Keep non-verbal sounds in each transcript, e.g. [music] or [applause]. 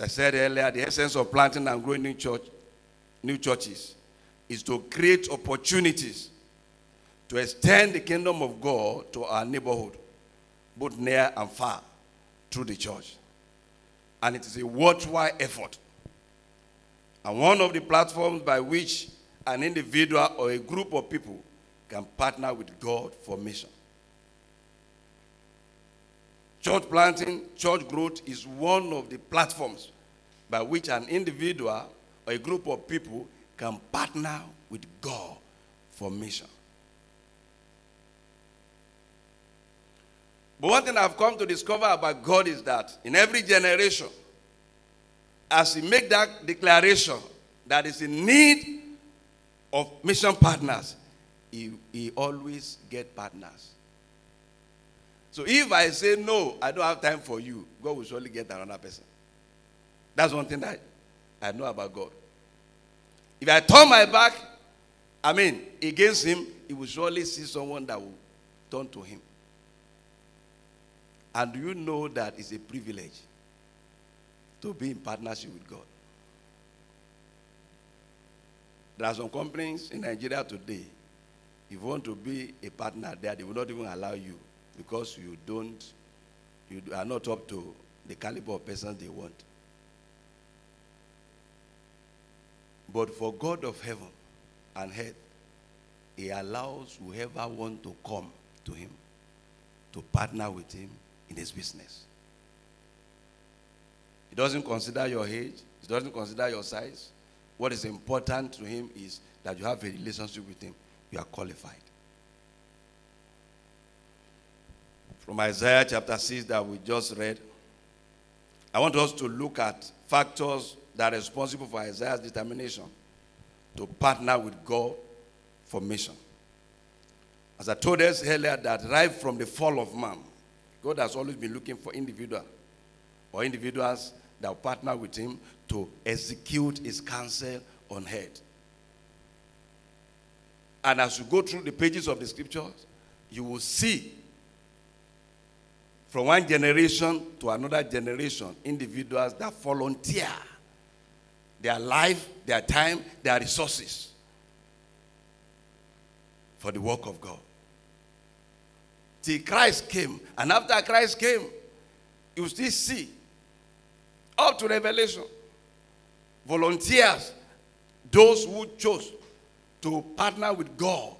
I said earlier, the essence of planting and growing new church, new churches, is to create opportunities to extend the kingdom of God to our neighborhood, both near and far, through the church. And it is a worthwhile effort. And one of the platforms by which an individual or a group of people can partner with God for mission. Church planting, church growth is one of the platforms by which an individual or a group of people can partner with God for mission. But one thing I've come to discover about God is that in every generation, as He make that declaration that is in need of mission partners, He, he always get partners. So if I say no, I don't have time for you, God will surely get another person. That's one thing that I know about God. If I turn my back, I mean, against him, he will surely see someone that will turn to him. And do you know that it's a privilege to be in partnership with God? There are some companies in Nigeria today, if you want to be a partner there, they will not even allow you because you don't, you are not up to the caliber of persons they want. But for God of heaven and earth, He allows whoever want to come to Him to partner with Him in His business. He doesn't consider your age, He doesn't consider your size. What is important to Him is that you have a relationship with Him, you are qualified. From Isaiah chapter 6 that we just read, I want us to look at factors that are responsible for Isaiah's determination to partner with God for mission. As I told us earlier, that right from the fall of man, God has always been looking for individuals or individuals that partner with him to execute his counsel on earth. And as you go through the pages of the scriptures, you will see from one generation to another generation individuals that volunteer their life, their time, their resources for the work of God. Till Christ came, and after Christ came, you still see up to Revelation volunteers, those who chose to partner with God.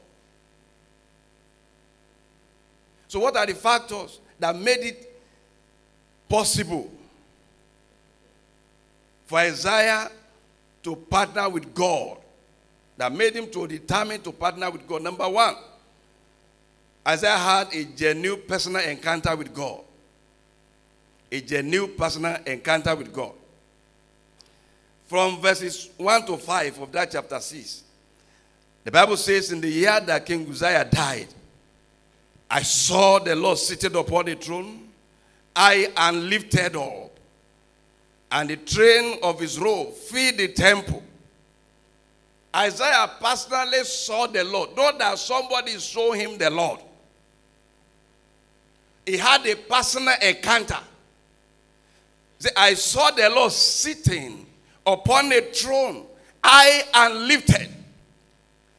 So, what are the factors that made it possible for Isaiah to partner with God? That made him to determine to partner with God. Number one, Isaiah had a genuine personal encounter with God. A genuine personal encounter with God. From verses 1 to 5 of that chapter 6, the Bible says, In the year that King Uzziah died, I saw the Lord seated upon the throne, high and lifted up, and the train of his robe filled the temple. Isaiah personally saw the Lord, not that somebody showed him the Lord. He had a personal encounter. I saw the Lord sitting upon a throne, high and lifted.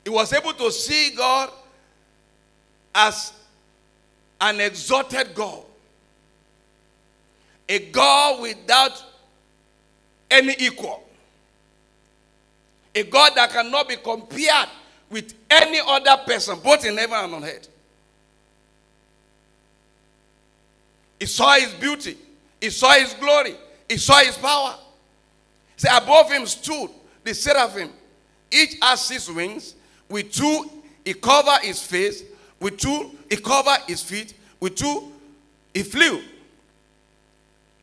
He was able to see God as an exalted God, a God without any equal, a God that cannot be compared with any other person, both in heaven and on earth. He saw his beauty, he saw his glory, he saw his power. See, above him stood the seraphim. Each has six wings. With two, he covered his face. With two, he covered his feet. With two, he flew.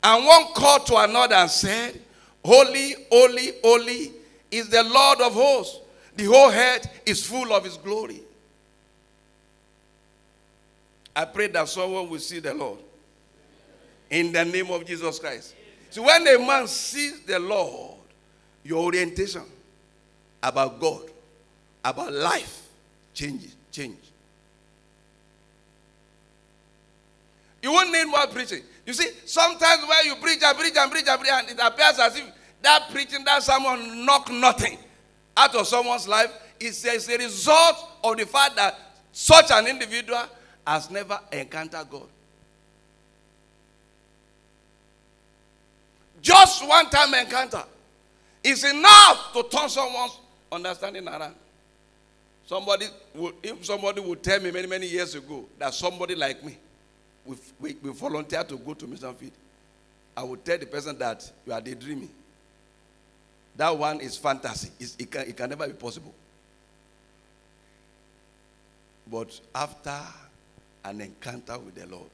And one called to another and said, Holy, holy, holy is the Lord of hosts. The whole earth is full of his glory. I pray that someone will see the Lord. In the name of Jesus Christ. So when a man sees the Lord, your orientation about God, about life changes, change. You won't need more preaching. You see, sometimes when you preach and preach and preach and preach, and it appears as if that preaching, that someone knock nothing out of someone's life is a, result of the fact that such an individual has never encountered God. Just one time encounter is enough to turn someone's understanding around. Somebody, will, if somebody would tell me many, many years ago that somebody like me we, we, we volunteer to go to mission field, I would tell the person that you are daydreaming. That one is fantasy. It, can, it can never be possible. But after an encounter with the Lord,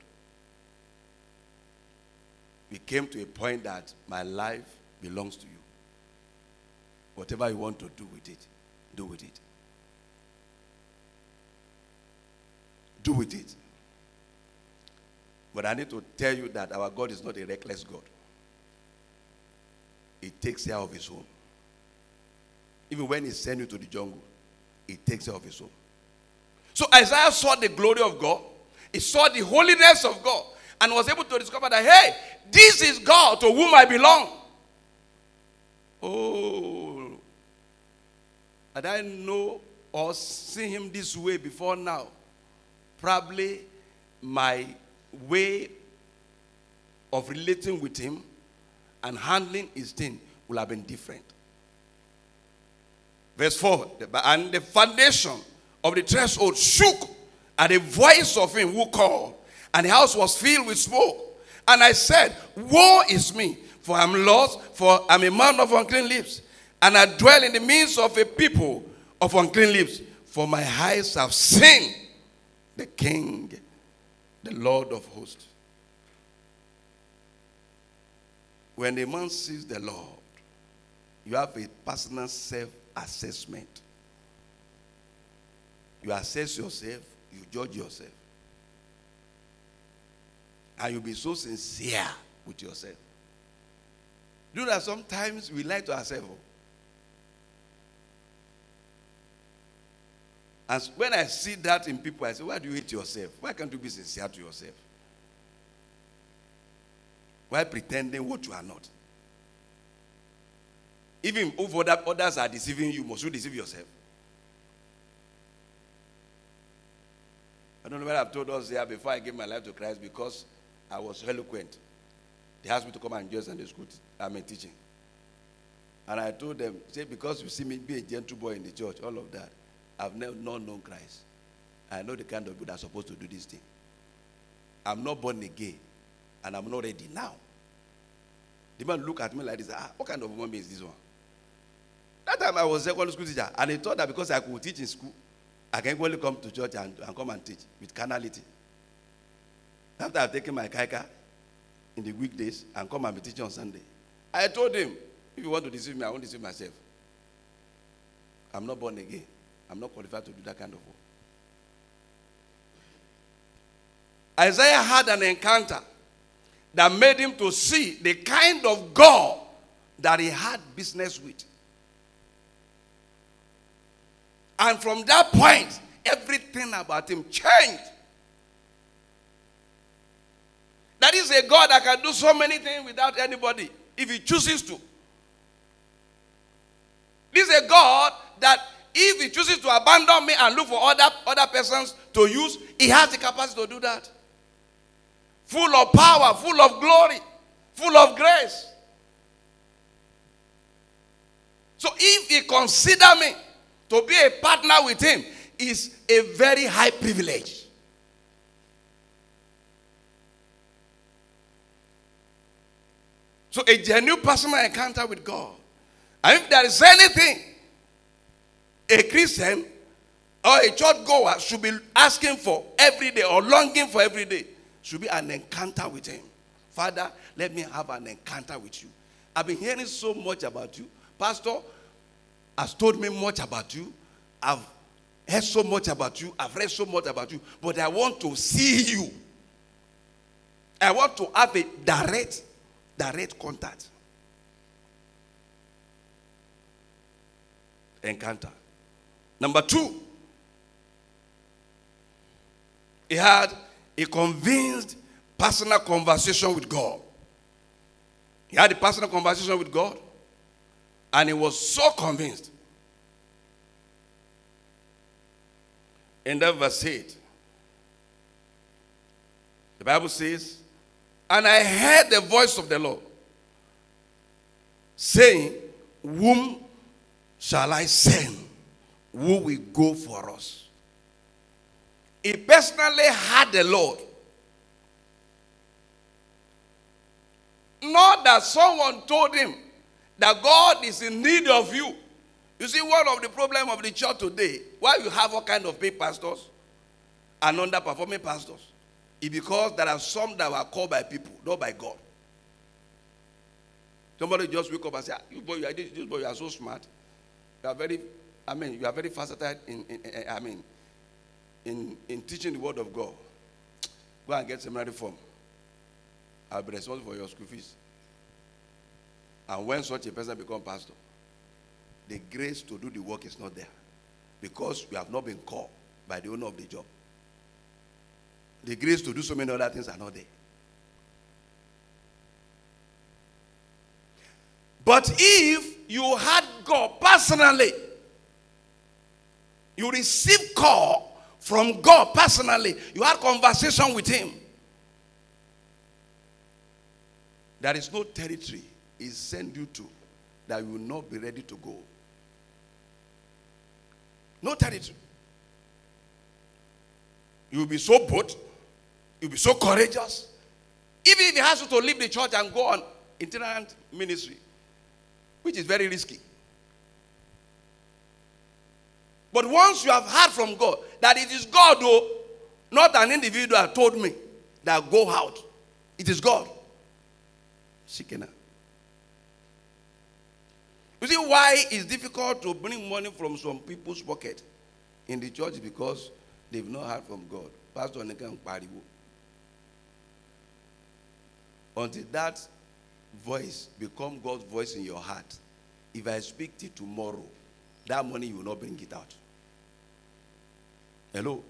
we came to a point that my life belongs to you. Whatever you want to do with it, do with it. Do with it. But I need to tell you that our God is not a reckless God. He takes care of his own. Even when he sends you to the jungle, he takes care of his own. So Isaiah saw the glory of God. He saw the holiness of God and was able to discover that, hey, this is God to whom I belong. Oh, had I know or seen him this way before now, probably my way of relating with him and handling his thing will have been different. Verse 4 And the foundation of the threshold shook at the voice of him who called, and the house was filled with smoke. And I said, Woe is me, for I'm lost, for I'm a man of unclean lips, and I dwell in the midst of a people of unclean lips, for my eyes have seen the King, the Lord of hosts. When a man sees the Lord, you have a personal self assessment. You assess yourself, you judge yourself. And you'll be so sincere with yourself. You know that sometimes we lie to ourselves. And when I see that in people, I say, Why do you hate yourself? Why can't you be sincere to yourself? Why pretending what you are not? Even if other, others are deceiving you, must you deceive yourself? I don't know what I've told us here before I gave my life to Christ because I was eloquent. They asked me to come and join Sunday school. I'm a teaching. And I told them, say, because you see me be a gentle boy in the church, all of that. I've never not known Christ. I know the kind of people that are supposed to do this thing. I'm not born again, and I'm not ready now. The man look at me like this. Ah, what kind of woman is this one? That time I was a secondary school teacher, and he thought that because I could teach in school, I can only come to church and, and come and teach with carnality. After I've taken my kaika in the weekdays and come and be teaching on Sunday, I told him, if you want to deceive me, I won't deceive myself. I'm not born again. I'm not qualified to do that kind of work. Isaiah had an encounter that made him to see the kind of God that he had business with. And from that point, everything about him changed. That is a God that can do so many things without anybody if he chooses to. This is a God that if he chooses to abandon me and look for other, other persons to use, he has the capacity to do that. Full of power, full of glory, full of grace. So if he consider me to be a partner with him is a very high privilege. So a genuine personal encounter with God. And if there is anything a Christian or a church goer should be asking for every day or longing for every day should be an encounter with him. Father, let me have an encounter with you. I've been hearing so much about you. Pastor has told me much about you. I've heard so much about you. I've read so much about you. But I want to see you. I want to have a direct, direct contact. Encounter. Number two, he had a convinced personal conversation with God. He had a personal conversation with God, and he was so convinced. In that verse 8, the Bible says, And I heard the voice of the Lord saying, Whom shall I send? Who will go for us? He personally had the Lord. Not that someone told him that God is in need of you. You see, one of the problem of the church today, why you have all kind of paid pastors and underperforming pastors, is because there are some that were called by people, not by God. Somebody just wake up and say, ah, "You boy, this boy, you are so smart. You are very, I mean, you are very versatile in, in, in I mean, in, in teaching the word of God. Go and get seminary form. I'll be responsible for your school fees. And when such a person become pastor, the grace to do the work is not there because you have not been called by the owner of the job. The grace to do so many other things are not there. But if you had God personally, you receive call from God personally, you had conversation with Him. There is no territory He sent you to that you will not be ready to go. No territory. You will be so bold. You'll be so courageous. Even if he has to leave the church and go on itinerant ministry, which is very risky. But once you have heard from God that it is God, though, not an individual told me that go out, it is God. Shikena. You see why it's difficult to bring money from some people's pocket in the church because they've not heard from God. Pastor Nekan Paribu. Until that voice become God's voice in your heart. If I speak to it tomorrow, that money you will not bring it out. Hello?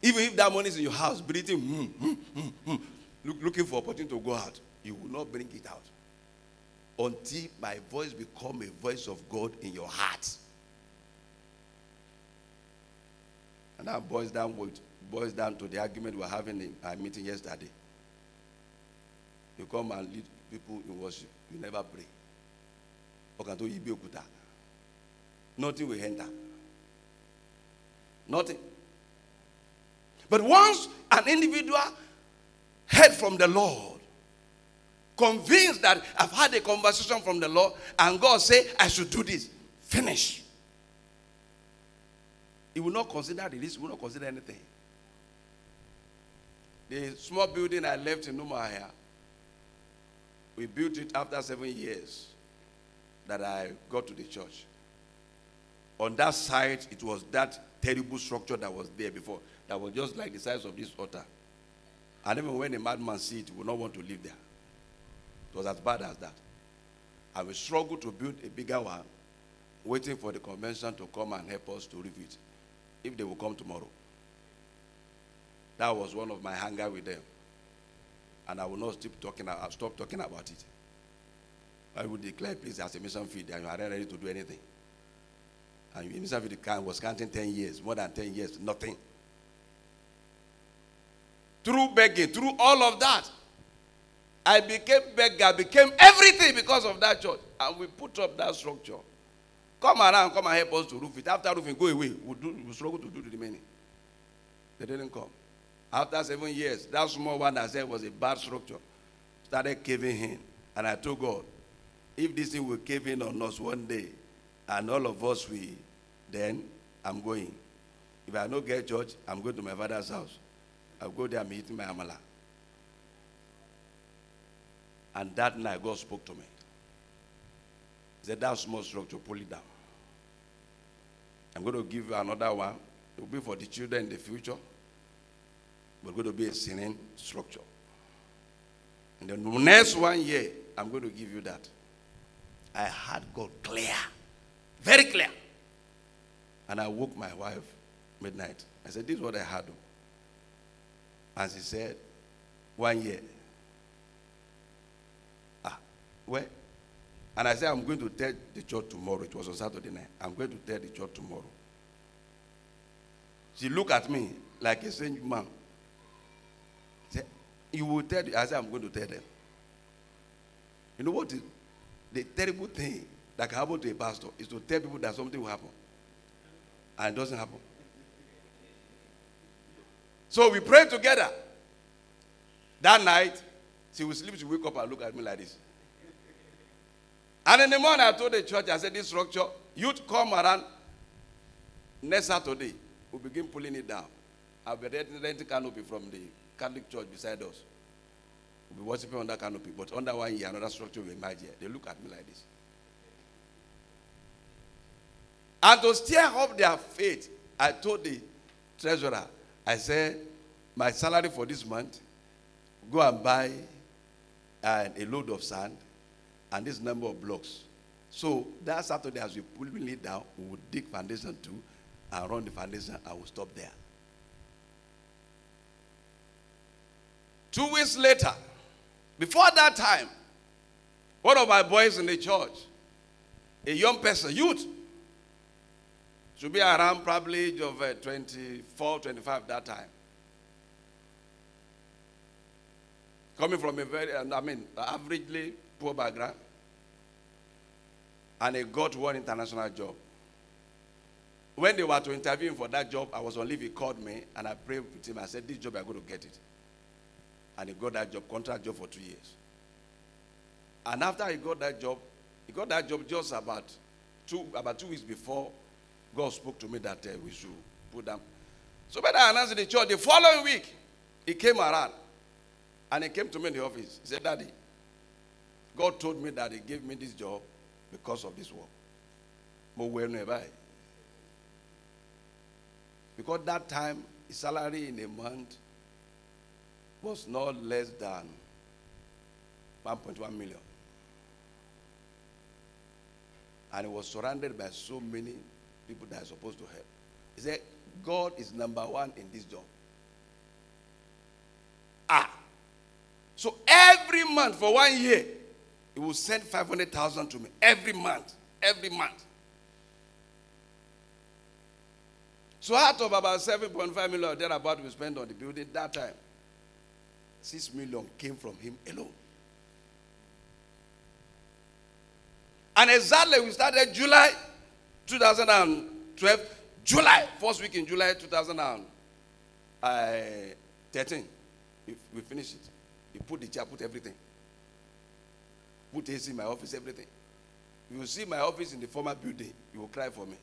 Even if that money is in your house, breathing, mm, mm, mm, mm, look, looking for opportunity to go out, you will not bring it out until my voice become a voice of God in your heart. And that boils down with, boils down to the argument we were having in our meeting yesterday. You come and lead people in worship. You never pray. Nothing will enter. Nothing. But once an individual heard from the Lord, convinced that I've had a conversation from the Lord, and God say I should do this, finish. He will not consider release, he will not consider anything. The small building I left in Umuahia, we built it after seven years that I got to the church. On that side, it was that terrible structure that was there before, that was just like the size of this altar. And even when a madman see it, he would not want to live there. It was as bad as that. And we struggled to build a bigger one, waiting for the convention to come and help us to review it, if they will come tomorrow. That was one of my hunger with them and I will not stop talking, I'll stop talking about it. I will declare peace as a mission field and you are ready to do anything. And mission field was counting 10 years, more than 10 years, nothing. Through begging, through all of that, I became beggar, became everything because of that church. And we put up that structure. Come around, come and help us to roof it. After roofing, go away. We'll, we'll struggle to do the remaining. They didn't come. After seven years, that small one I said was a bad structure started caving in. And I told God, if this thing will cave in on us one day, and all of us will, then I'm going. If I don't get church, I'm going to my father's house. I'll go there and eating my amala. And that night, God spoke to me. He said, That small structure, pull it down. I'm going to give you another one. It will be for the children in the future. We're going to be a sinning structure. And the next one year, I'm going to give you that. I had God clear, very clear. And I woke my wife midnight. I said, This is what I had. Oh. And she said, one year. Ah, where? And I said, I'm going to tell the church tomorrow. It was on Saturday night. I'm going to tell the church tomorrow. She looked at me like a strange man. She Said, you will tell. I said, I'm going to tell them. You know what? The terrible thing that can happen to a pastor is to tell people that something will happen, and it doesn't happen. So we prayed together. That night, she will sleep, she wake up and look at me like this. And in the morning, I told the church, I said, this structure, you'd come around next Saturday, we'll begin pulling it down. I'll be renting canopy from the Catholic church beside us. We'll be worshiping under canopy, but under one year, another structure will emerge here. They look at me like this. And to stir up their faith, I told the treasurer, I said, my salary for this month, go and buy uh, a load of sand and this number of blocks. So that Saturday, as we pull it down, we will dig foundation too and run the foundation and we'll stop there. Two weeks later, before that time, one of my boys in the church, a young person, youth, should be around probably age of uh, 24, 25 that time. Coming from a very, I mean, averagely poor background. And he got one international job. When they were to interview him for that job, I was on leave. He called me and I prayed with him. I said, This job, I'm going to get it. And he got that job, contract job for two years. And after he got that job, he got that job just about two, about two weeks before God spoke to me that uh, we should put them. So when I announced the church, the following week, he came around. And he came to me in the office. He said, Daddy, God told me that he gave me this job because of this work. But where neverby. Because that time, his salary in a month was not less than 1.1 million. And he was surrounded by so many people that are supposed to help. He said, God is number one in this job. Ah. So every month for one year, he will send 500,000 to me. Every month. Every month. So out of about 7.5 million thereabout we spent on the building that time, 6 million came from him alone. And exactly we started July 2012, July, first week in July 2013. We finished it. We put the chair, put everything. Put AC in my office, everything. You will see my office in the former building, you will cry for me.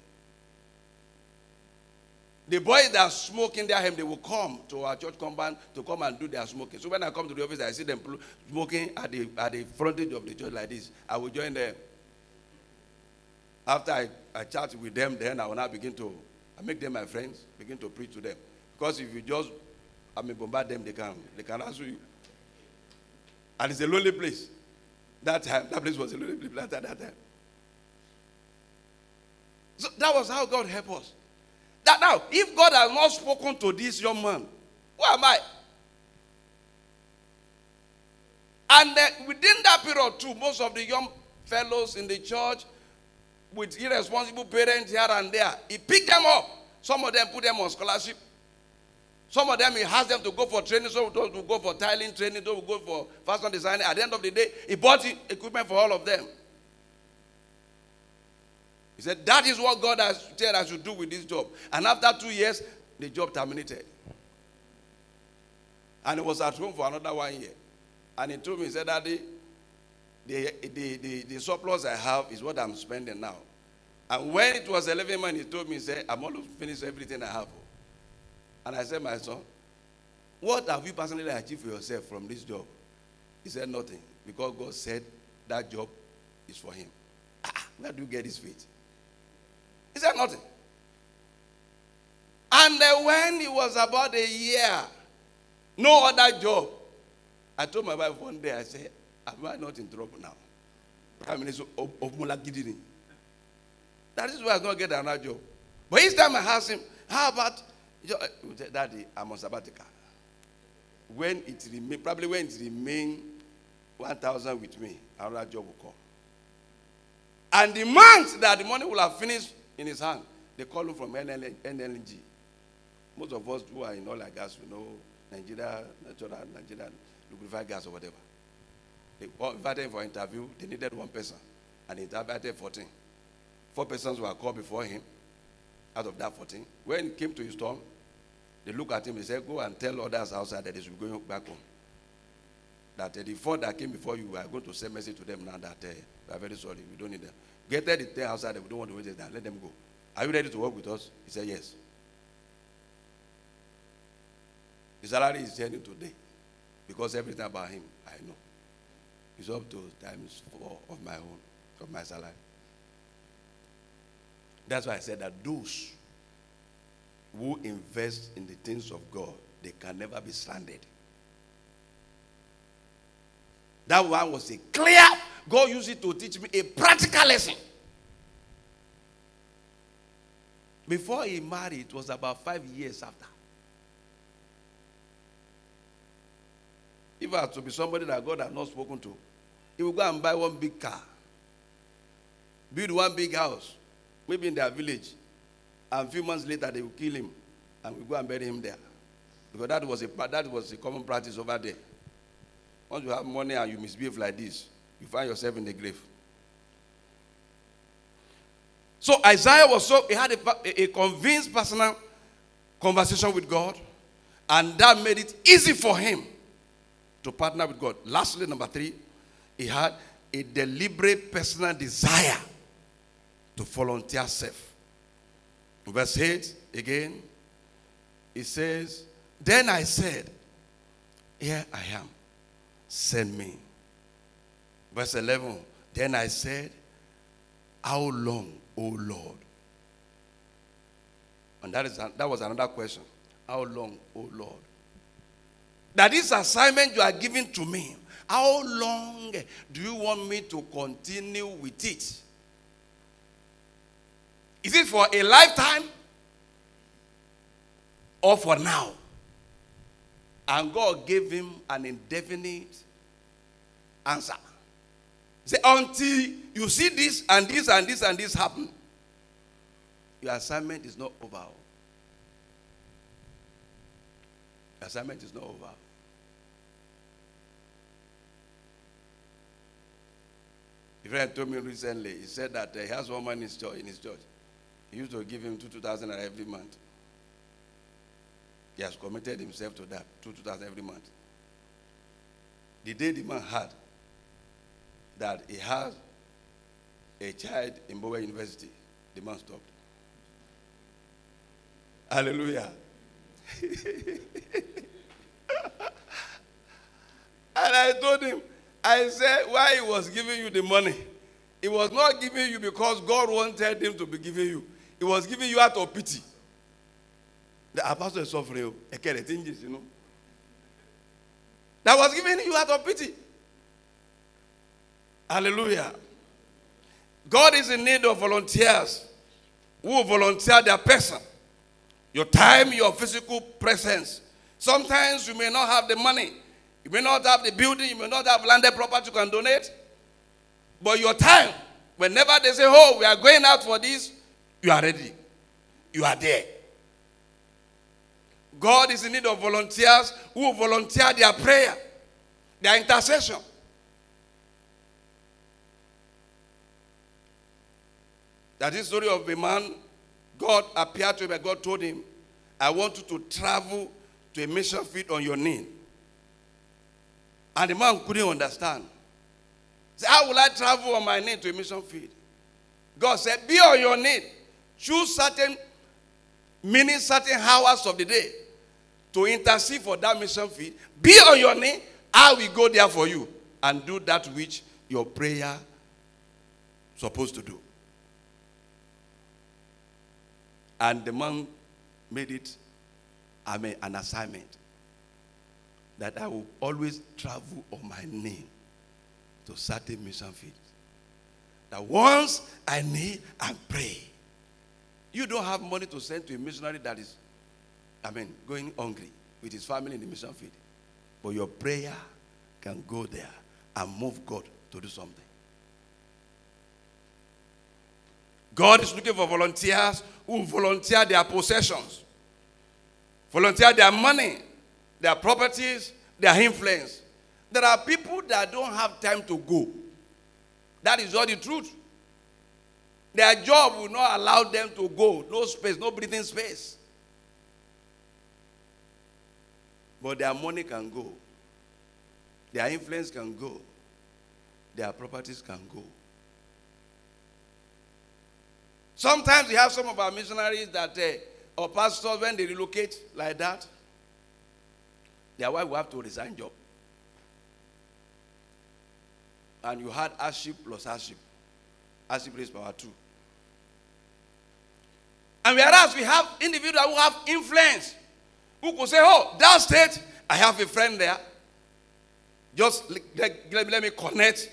The boys that are smoking their home, they will come to our church compound to come and do their smoking. So when I come to the office, I see them smoking at the, at the frontage of the church like this. I will join them. After I, I chat with them, then I will now begin to I make them my friends, begin to preach to them. Because if you just I mean bombard them, they can they can answer you. And it's a lonely place. That time, that place was a lonely place at that time. So that was how God helped us. That now, if God has not spoken to this young man, who am I? And within that period, too, most of the young fellows in the church with irresponsible parents here and there. He picked them up. Some of them put them on scholarship. Some of them he asked them to go for training. Some of those will go for tiling training. Those will go for fashion design. At the end of the day, he bought equipment for all of them. He said, That is what God has said I should do with this job. And after two years, the job terminated. And he was at home for another one year. And he told me, he said, Daddy, the, the, the, the surplus I have is what I'm spending now. And when it was 11 months, he told me, he said, I'm almost finished everything I have. And I said, my son, what have you personally achieved for yourself from this job? He said, nothing. Because God said that job is for him. Ah, where do you get this faith? He said, nothing. And uh, when it was about a year, no other job, I told my wife one day, I said, Am I not in trouble now? Prime Minister of, Mulagidini. That is why I not get another job. But each time I ask him, how about, eh, Daddy, I'm on sabbatical. when it remain, probably when it remain 1,000 with me, another job will come. And the month that the money will have finished in his hand, they call him from NLNG. Most of us who are in oil and gas, we know Nigeria, natural Nigeria, liquefied gas or whatever. They invited him for interview. They needed one person, and they invited 14. Four persons were called before him out of that 14. When he came to his turn, they look at him and said, Go and tell others outside that they should go back home. That uh, the four that came before you, are going to send message to them now that uh, we are very sorry, we don't need them. Get the ten outside, we don't want to wait there, let them go. Are you ready to work with us? He said, Yes. His salary is changing today because everything about him, I know. It's up to times four of my own, of my salary. That's why I said that those who invest in the things of God, they can never be stranded. That one was a clear, God used it to teach me a practical lesson. Before he married, it was about five years after. If I had to be somebody that God had not spoken to, he would go and buy one big car, build one big house, maybe in their village, and a few months later they will kill him and we go and bury him there. Because that was a that was a common practice over there. Once you have money and you misbehave like this, you find yourself in the grave. So Isaiah was so he had a, a convinced personal conversation with God, and that made it easy for him to partner with God. Lastly, number three, he had a deliberate personal desire to volunteer self. Verse 8 again, it says, Then I said, Here I am, send me. Verse 11, Then I said, How long, O Lord? And that, is, that was another question. How long, O Lord? That this assignment you are giving to me, how long do you want me to continue with it? Is it for a lifetime or for now? And God gave him an indefinite answer. Say, until you see this and this and this and this happen, your assignment is not over. Your assignment is not over. A friend told me recently, he said that uh, he has one man in his church. He used to give him two, 2,000 every month. He has committed himself to that, two, 2,000 every month. The day the man had that he has a child in Bowen University, the man stopped. Hallelujah. [laughs] and I told him, I said, why he was giving you the money? He was not giving you because God wanted him to be giving you. He was giving you out of pity. The apostle is suffering. Oh. You know. That was giving you out of pity. Hallelujah. God is in need of volunteers who volunteer their person, your time, your physical presence. Sometimes you may not have the money, you may not have the building, you may not have landed property you can donate, but your time, whenever they say, Oh, we are going out for this, you are ready. You are there. God is in need of volunteers who volunteer their prayer, their intercession. That is story of a man, God appeared to him and God told him, I want you to travel to a mission field on your knee. And the man couldn't understand. He said, How will I travel on my knee to a mission field? God said, Be on your knee. Choose certain minutes, certain hours of the day to intercede for that mission field. Be on your knee. I will go there for you and do that which your prayer supposed to do. And the man made it I mean, an assignment that I will always travel on my knee to certain mission fields. That once I kneel and pray, you don't have money to send to a missionary that is, I mean, going hungry with his family in the mission field. But your prayer can go there and move God to do something. God is looking for volunteers who volunteer their possessions, volunteer their money, their properties, their influence. There are people that don't have time to go. That is all the truth. Their job will not allow them to go. No space, no breathing space. But their money can go. Their influence can go. Their properties can go. Sometimes we have some of our missionaries that, uh, or pastors, when they relocate like that, their wife will have to resign job. And you had hardship plus hardship. Hardship is power two. And whereas we have individuals who have influence, who could say, Oh, that state, I have a friend there. Just let, let, let me connect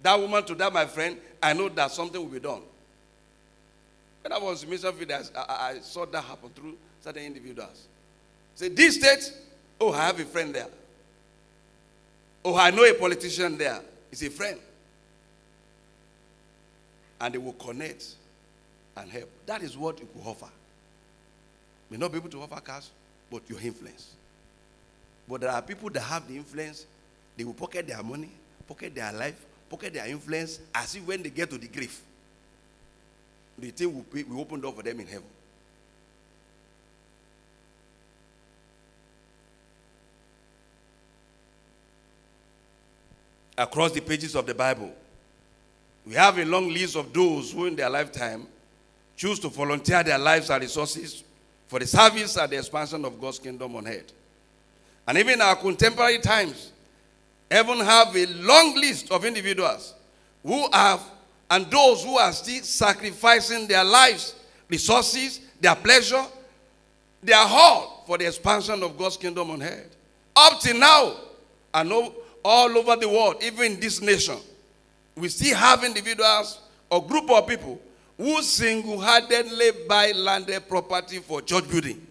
that woman to that, my friend. I know that something will be done. When I was in mission field, I, I, saw that happen through certain individuals. Say, this state, oh, I have a friend there. Oh, I know a politician there. He's a friend. And they will connect and help. That is what you could offer. May not be able to offer cash, but your influence. But there are people that have the influence, they will pocket their money, pocket their life, pocket their influence, as if when they get to the grave, the thing will, be will open door for them in heaven. Across the pages of the Bible, we have a long list of those who in their lifetime choose to volunteer their lives and resources for the service and the expansion of God's kingdom on earth. And even in our contemporary times, even have a long list of individuals who have and those who are still sacrificing their lives, resources, their pleasure, their all for the expansion of God's kingdom on earth. Up till now, and all over the world, even in this nation, we still have individuals or group of people who single-handedly buy landed property for church building.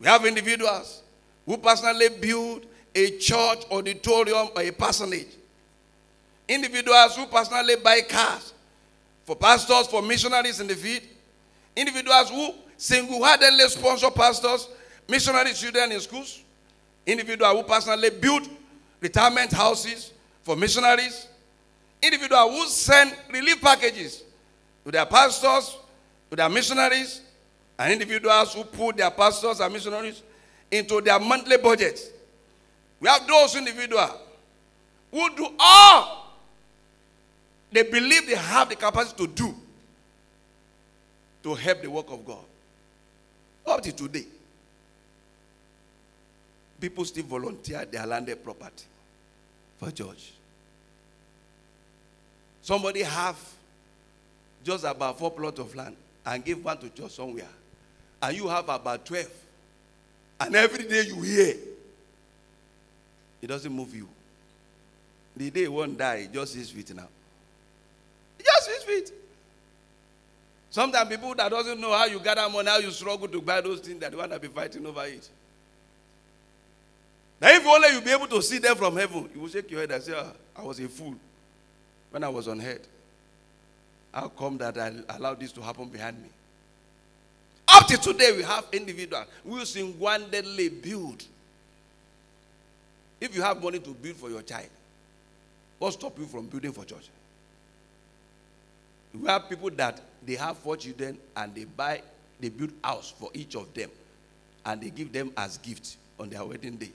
We have individuals who personally build a church auditorium or a parsonage Individuals who personally buy cars for pastors, for missionaries in the field. Individuals who single-handedly sponsor pastors, missionary children in schools. Individuals who personally build retirement houses for missionaries. Individuals who send relief packages to their pastors, to their missionaries, and individuals who put their pastors and missionaries into their monthly budgets. We have those individuals who do all they believe they have the capacity to do to help the work of God. Up to today, people still volunteer their landed property for church. Somebody have just about four plots of land and give one to church somewhere, and you have about 12. And every day you hear, it doesn't move you. The day one die, just his feet now. Just his feet. Sometimes people that doesn't know how you gather money, how you struggle to buy those things that they want to be fighting over it. Now, if only you be able to see them from heaven, you will shake your head and say, oh, I was a fool when I was on head. How come that I allowed this to happen behind me? Up to today, we have individuals who single-handedly build. If you have money to build for your child, what stop you from building for church? We have people that they have four children and they buy, they build house for each of them and they give them as gifts on their wedding day.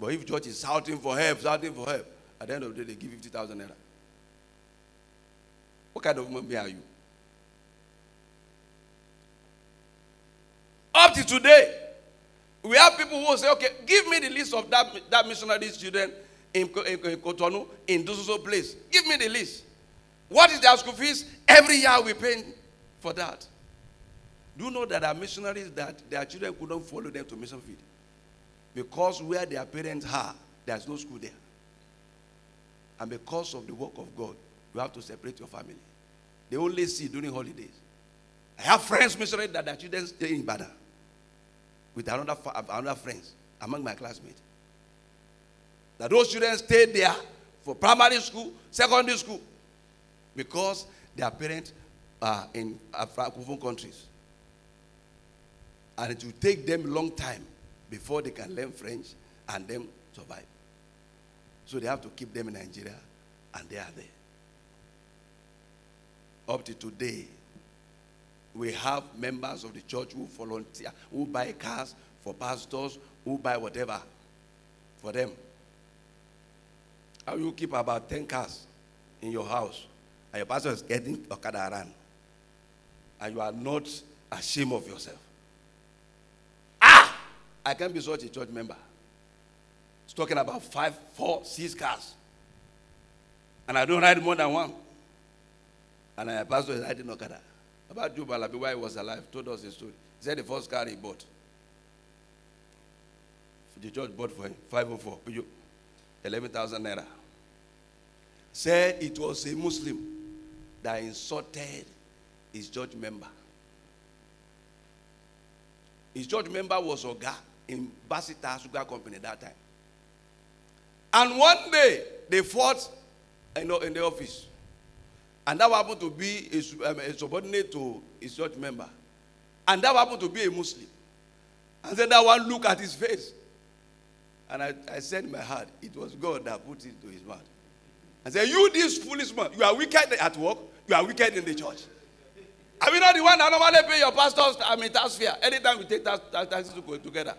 But if church is shouting for help, shouting for help, at the end of the day, they give 50,000 naira. What kind of woman are you? Up to today, we have people who say, okay, give me the list of that, that missionary student in, in, in Cotonou, in this place. Give me the list. What is their school fees? Every year we pay for that. Do you know that there are missionaries that their children couldn't follow them to mission field? Because where their parents are, there's no school there. And because of the work of God, you have to separate your family. They only see during holidays. I have friends missionaries that their children stay in Bada. with another, another friends among my classmates. That those children stay there for primary school, secondary school, because their parents are in Francophone countries. And it will take them a long time before they can learn French and then survive. So they have to keep them in Nigeria, and they are there. Up to today, we have members of the church who volunteer, who buy cars for pastors, who buy whatever for them. How you keep about 10 cars in your house, and your pastor is getting Okada around, and you are not ashamed of yourself. Ah! I can't be such a church member. It's talking about five, four, six cars. And I don't ride more than one. And my pastor is riding Okada. About Joe Balabi, while he was alive, told us a story. He said the first car he bought, the church bought for him, 504, 11,000 naira. Said it was a Muslim that insulted his church member. His church member was Oga in Bacita Sugar Company that time. And one day, they fought in the, in the office. And that happened to be a, um, a, subordinate to his church member. And that happened to be a Muslim. And then that one look at his face. And I, I said in my heart, it was God that put it to his mouth. I said, You, this foolish man, you are wicked at work, you are wicked in the church. Are we not the one that normally pay your pastors, I mean, tax fare? Anytime we take tax, tax, taxes together.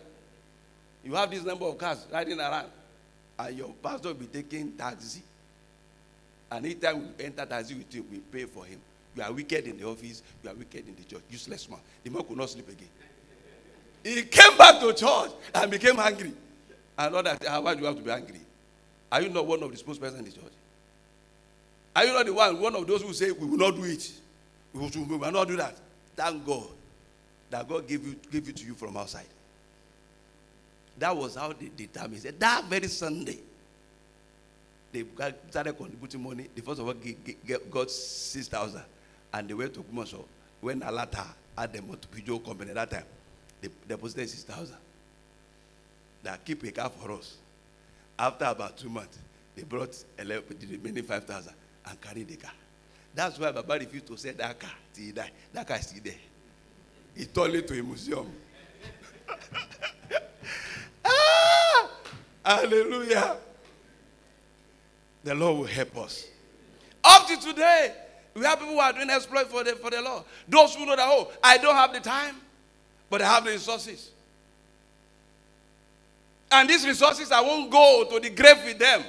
You have this number of cars riding around, and your pastor will be taking taxi. And anytime we enter taxi with him, we pay for him. You are wicked in the office, you are wicked in the church. Useless man. The man could not sleep again. He came back to church and became angry. And Lord, how why do you have to be angry? Are you not one of the spokespersons in the church? Are you not the one, one of those who say we will not do it? We will, we will not do that. Thank God that God gave you gave it to you from outside. That was how they determined. Said, that very Sunday, they started contributing money. The first of all got 6,000. And they went to Kumoso. When Alata had them to company that time, they deposited 6,000. They keep a car for us. After about two months, they brought 11, the remaining 5,000 and carried the car. That's why Baba refused to sell that car till he died. That car is still there. He turned it to a museum. [laughs] ah! Hallelujah. The Lord will help us. Up to today, we have people who are doing exploit for the, for the Lord. Those who know that, oh, I don't have the time, but I have the resources. And these resources, I won't go to the grave with them.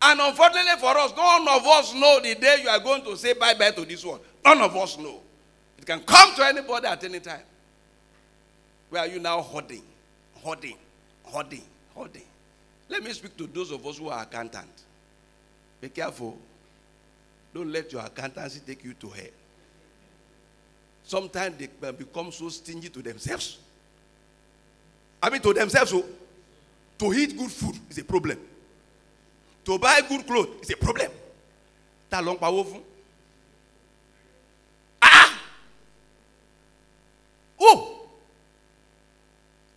And unfortunately for us, none of us know the day you are going to say bye bye to this one. None of us know. It can come to anybody at any time. Where are you now hoarding? Hoarding, hoarding, Let me speak to those of us who are accountants. Be careful. Don't let your accountancy take you to hell. Sometimes they become so stingy to themselves. I mean, to themselves, so to eat good food is a problem. To buy good clothes is a problem. Ta ló ń Ah! Oh!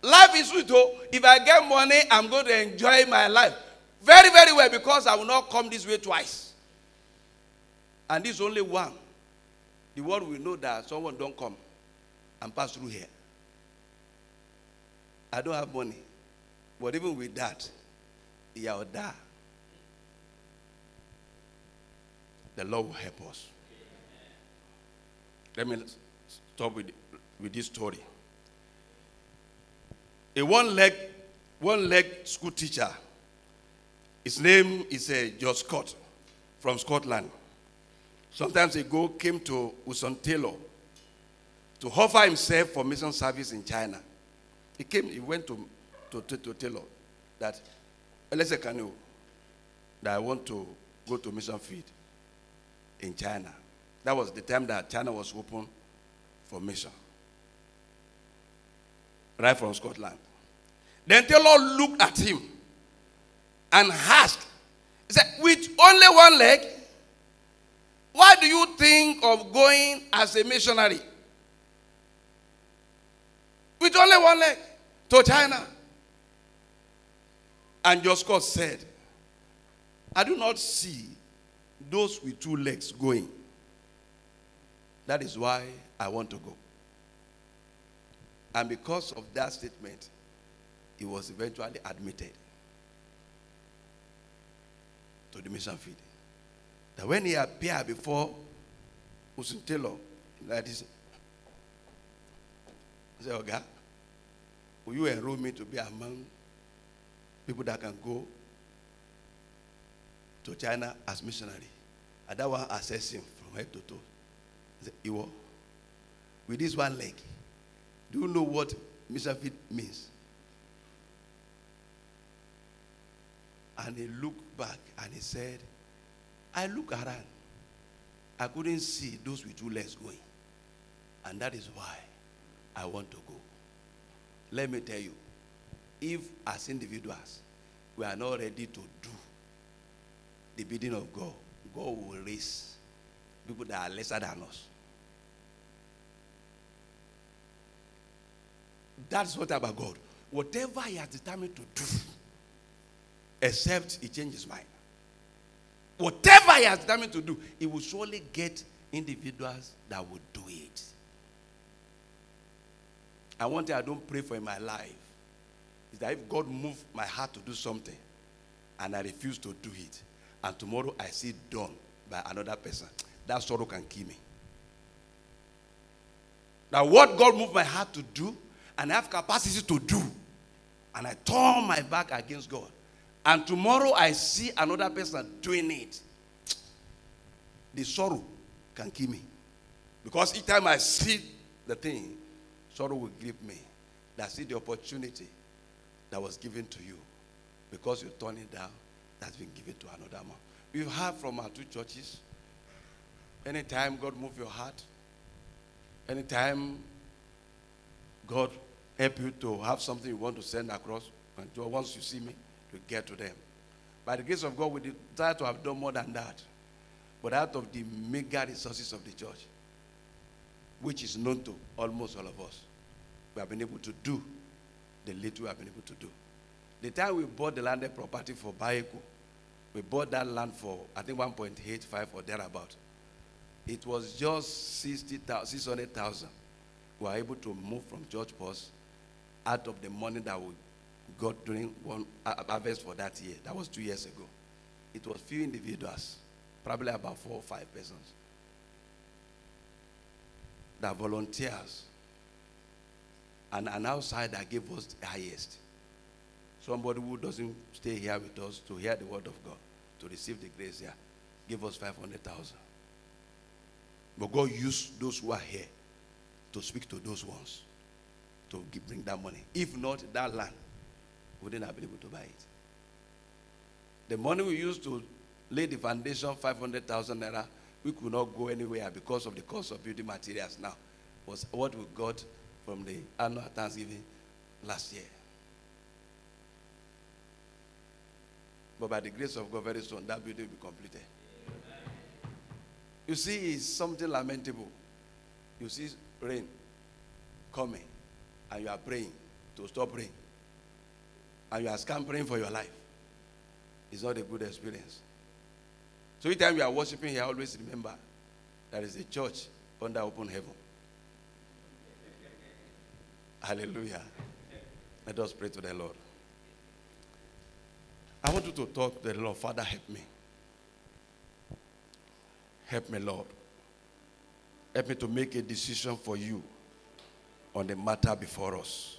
Life is sweet, oh. If I get money, I'm going to enjoy my life very, very well because I will not come this way twice. And this only one. The world will know that someone don't come and pass through here. I don't have money. But even with that, will die. The Lord will help us. Let me stop with, with this story. A one leg, one leg school teacher. His name is uh, George Scott from Scotland. Sometimes ago came to Hudson Taylor to offer himself for mission service in China. He came, he went to, to, to, to Taylor that, let's say, can you, that I want to go to mission field in China. That was the time that China was open for mission. Right from Scotland. Then Taylor looked at him and asked, He said, With only one leg, why do you think of going as a missionary? with only one leg to China. And George Scott said, I do not see those with two legs going. That is why I want to go. And because of that statement, he was eventually admitted to the mission field. That when he appeared before Hudson Taylor, that is, I said, Oga, will you enroll me to be among people that can go to China as missionary? And that one assessed him from head to toe. He said, Iwo, with this one leg, do you know what field means? And he looked back and he said, I look around. I couldn't see those with two legs going. And that is why I want to go. Let me tell you, if as individuals we are not ready to do the bidding of God, God will raise people that are lesser than us. That's what about God. Whatever He has determined to do, except He changes mind. Whatever He has determined to do, He will surely get individuals that will do it. I want thing I don't pray for in my life is that if God move my heart to do something and I refuse to do it, and tomorrow I see it done by another person, that sorrow can kill me. Now, what God moved my heart to do and I have capacity to do, and I turn my back against God, and tomorrow I see another person doing it, the sorrow can kill me. Because each time I see the thing, sorrow will grip me. That's it, the opportunity that was given to you. Because you turn it down, that's been given to another man. We've heard from our two churches. Anytime God move your heart, anytime God help you to have something you want to send across, and once you see me, you get to them. By the grace of God, we desire to have done more than that. But out of the mega resources of the church, which is known to almost all of us. We have been able to do the little we have been able to do. The time we bought the landed property for Bayeku, we bought that land for, I think, 1.85 or thereabout. It was just 600,000. We were able to move from George Post out of the money that we got during one harvest for that year. That was two years ago. It was few individuals, probably about four or five persons that volunteers and an outsider gave us the highest. Somebody who doesn't stay here with us to hear the word of God, to receive the grace here, give us 500,000. But God used those who are here to speak to those ones to give, bring that money. If not, that land wouldn't have been able to buy it. The money we used to lay the foundation, 500,000 naira, we could not go anywhere because of the cost of building materials now was what we got from the annual Thanksgiving last year. But by the grace of God, very soon that building will be completed. You see, it's something lamentable. You see rain coming, and you are praying to stop praying and you are scampering for your life. It's not a good experience. So each time you are worshiping here, always remember there is a church under open heaven. Hallelujah. Let us pray to the Lord. I want you to talk to the Lord. Father, help me. Help me, Lord. Help me to make a decision for you on the matter before us.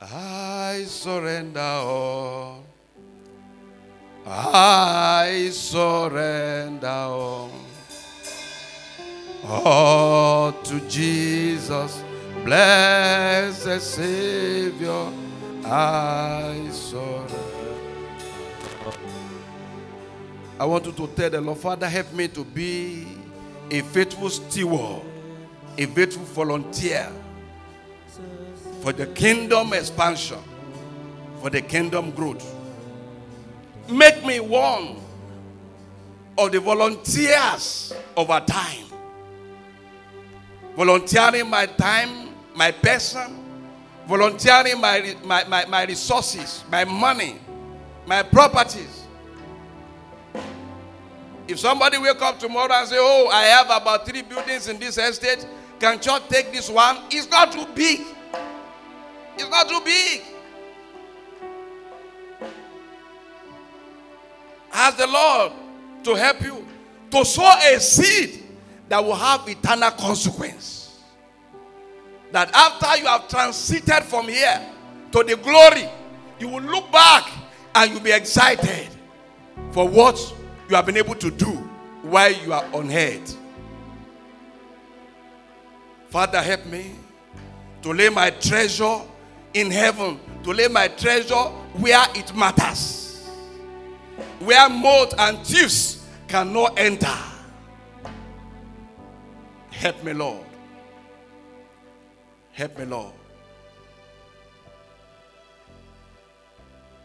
I surrender all. I surrender all, all to Jesus, blessed Savior. I surrender. I want you to tell the Lord, Father, help me to be a faithful steward, a faithful volunteer for the kingdom expansion, for the kingdom growth. Make me one of the volunteers of our time. Volunteering my time my person, volunteering my, my, my, my resources, my money, my properties. If somebody wake up tomorrow and say, Oh, I have about three buildings in this estate, can church take this one? It's not too big. It's not too big. Ask the Lord to help you to sow a seed that will have eternal consequence. That after you have transited from here to the glory, you will look back and you'll be excited for what you have been able to do while you are on earth. Father, help me to lay my treasure in heaven, to lay my treasure where it matters, where moth and thieves cannot enter. Help me, Lord. Help me, Lord.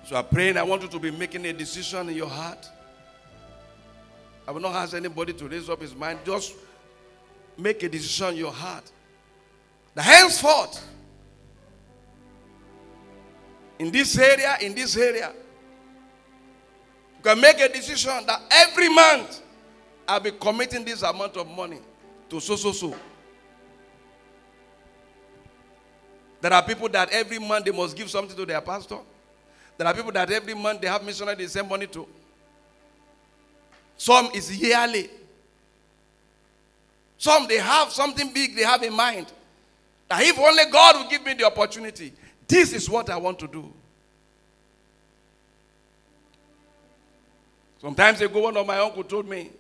So I'm praying. I want you to be making a decision in your heart. I will not ask anybody to raise up his mind. Just make a decision in your heart. Henceforth, in this area, in this area, you can make a decision that every month I'll be committing this amount of money to so so so. There are people that every month they must give something to their pastor. There are people that every month they have missionary they send money to. Some is yearly. Some they have something big they have in mind. If only God will give me the opportunity, this is what I want to do. Sometimes ago, one of my uncle told me,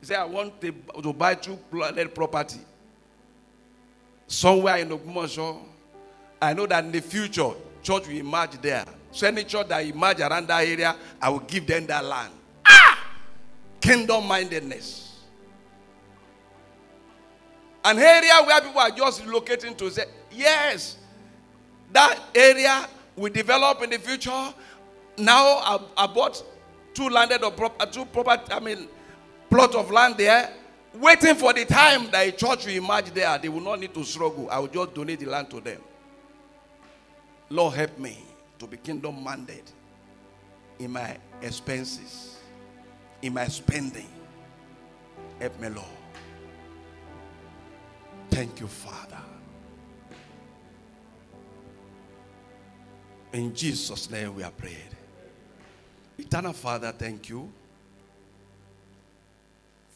he said, I want to, buy two plotted property somewhere in Ogbomoso. I know that in the future, church will emerge there. So any church that emerge around that area, I will give them that land. Ah! Kingdom mindedness. An area where people are just relocating to say, yes, that area will develop in the future. Now I, I bought two landed or uh, two property, I mean, plot of land there, waiting for the time that a church will emerge there. They will not need to struggle. I will just donate the land to them. Lord, help me to be kingdom minded in my expenses, in my spending. Help me, Lord. Thank you, Father. In Jesus' name we are prayed. Eternal Father, thank you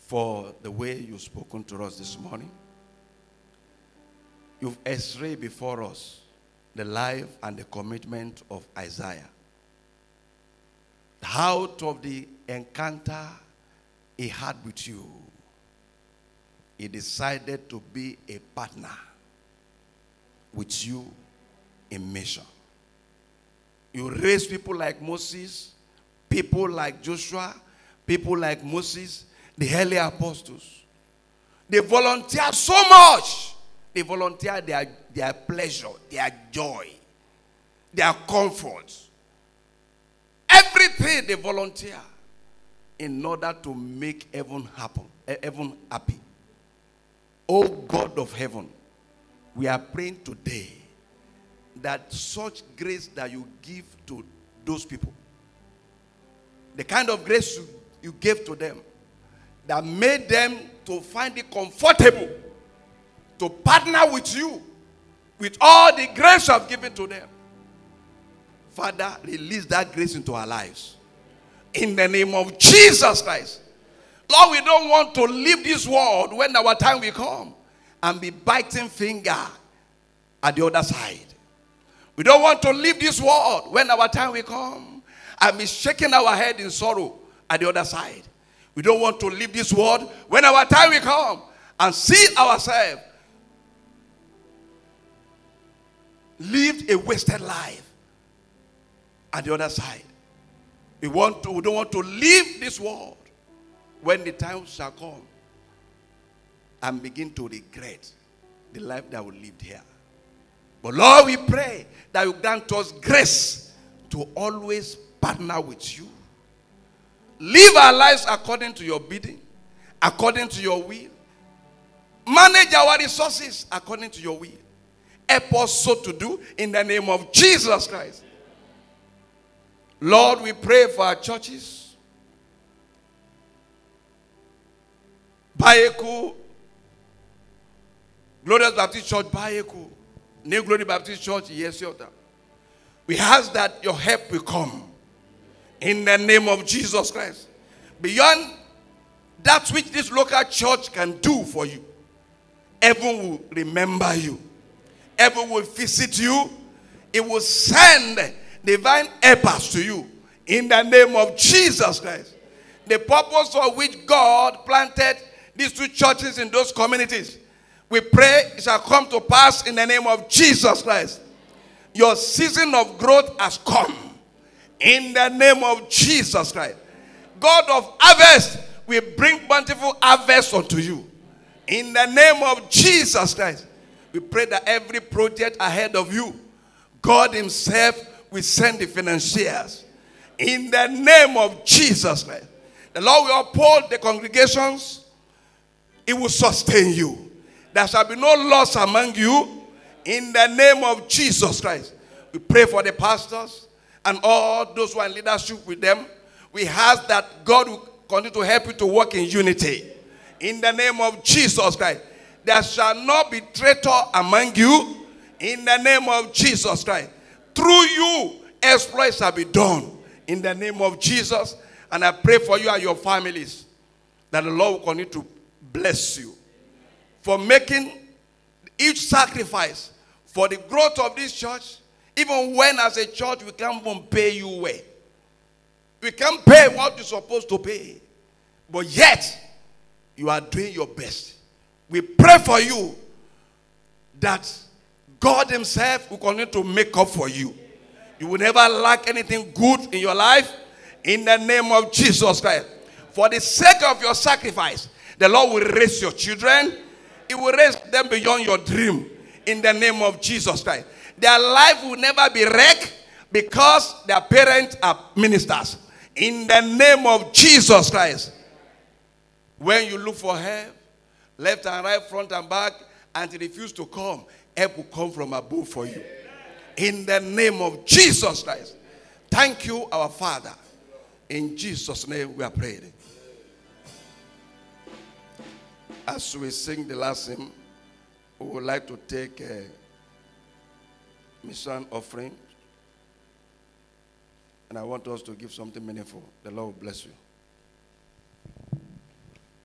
for the way you've spoken to us this morning. You've x-rayed before us the life and the commitment of Isaiah. Out of the encounter he had with you, he decided to be a partner with you in mission. You raise people like Moses, people like Joshua, people like Moses, the early apostles. They volunteer so much. They volunteer their, their pleasure, their joy, their comfort. Everything they volunteer in order to make heaven happen, eh, heaven happy. Oh God of heaven, we are praying today that such grace that you give to those people, the kind of grace you, you gave to them, that made them to find it comfortable to partner with you with all the grace you have given to them. Father, release that grace into our lives. In the name of Jesus Christ. Lord, we don't want to leave this world when our time will come and be biting finger at the other side. We don't want to leave this world when our time will come and be shaking our head in sorrow at the other side. We don't want to leave this world when our time will come and see ourselves lived a wasted life at the other side. We, want to, we don't want to leave this world when the time shall come and begin to regret the life that we lived here. But Lord, we pray that you grant us grace to always partner with you Live our lives according to your bidding, according to your will. Manage our resources according to your will. help us so to do in the name of Jesus Christ. Lord, we pray for our churches. Bayeku, Glorious Baptist Church, Bayeku, New Glory Baptist Church, yes, Yota. We ask that your help will come in the name of Jesus Christ. Beyond that which this local church can do for you, heaven will remember you, heaven will visit you, it will send divine helpers to you in the name of Jesus Christ. The purpose for which God planted these two churches in those communities, we pray it shall come to pass in the name of Jesus Christ. Your season of growth has come in the name of Jesus Christ. God of harvest will bring bountiful harvest unto you in the name of Jesus Christ. We pray that every project ahead of you, God Himself will send the financiers in the name of Jesus Christ. The Lord will uphold the congregations, He will sustain you. There shall be no loss among you in the name of Jesus Christ. We pray for the pastors and all those who are in leadership with them. We ask that God will continue to help you to work in unity. In the name of Jesus Christ. There shall not be traitor among you. In the name of Jesus Christ. Through you, exploits shall be done. In the name of Jesus. And I pray for you and your families that the Lord will continue to bless you for making each sacrifice for the growth of this church, even when as a church we can't even pay you well. We can't pay what you're supposed to pay. But yet, you are doing your best. We pray for you that God Himself will continue to make up for you. You will never lack anything good in your life in the name of Jesus Christ. For the sake of your sacrifice, the Lord will raise your children, He will raise them beyond your dream in the name of Jesus Christ. Their life will never be wrecked because their parents are ministers. In the name of Jesus Christ. When you look for help, left and right, front and back, and refuse to come, help will come from above for you. In the name of Jesus Christ. Thank you, our Father. In Jesus' name we are praying. As we sing the last hymn, we would like to take a mission offering. And I want us to give something meaningful. The Lord bless you.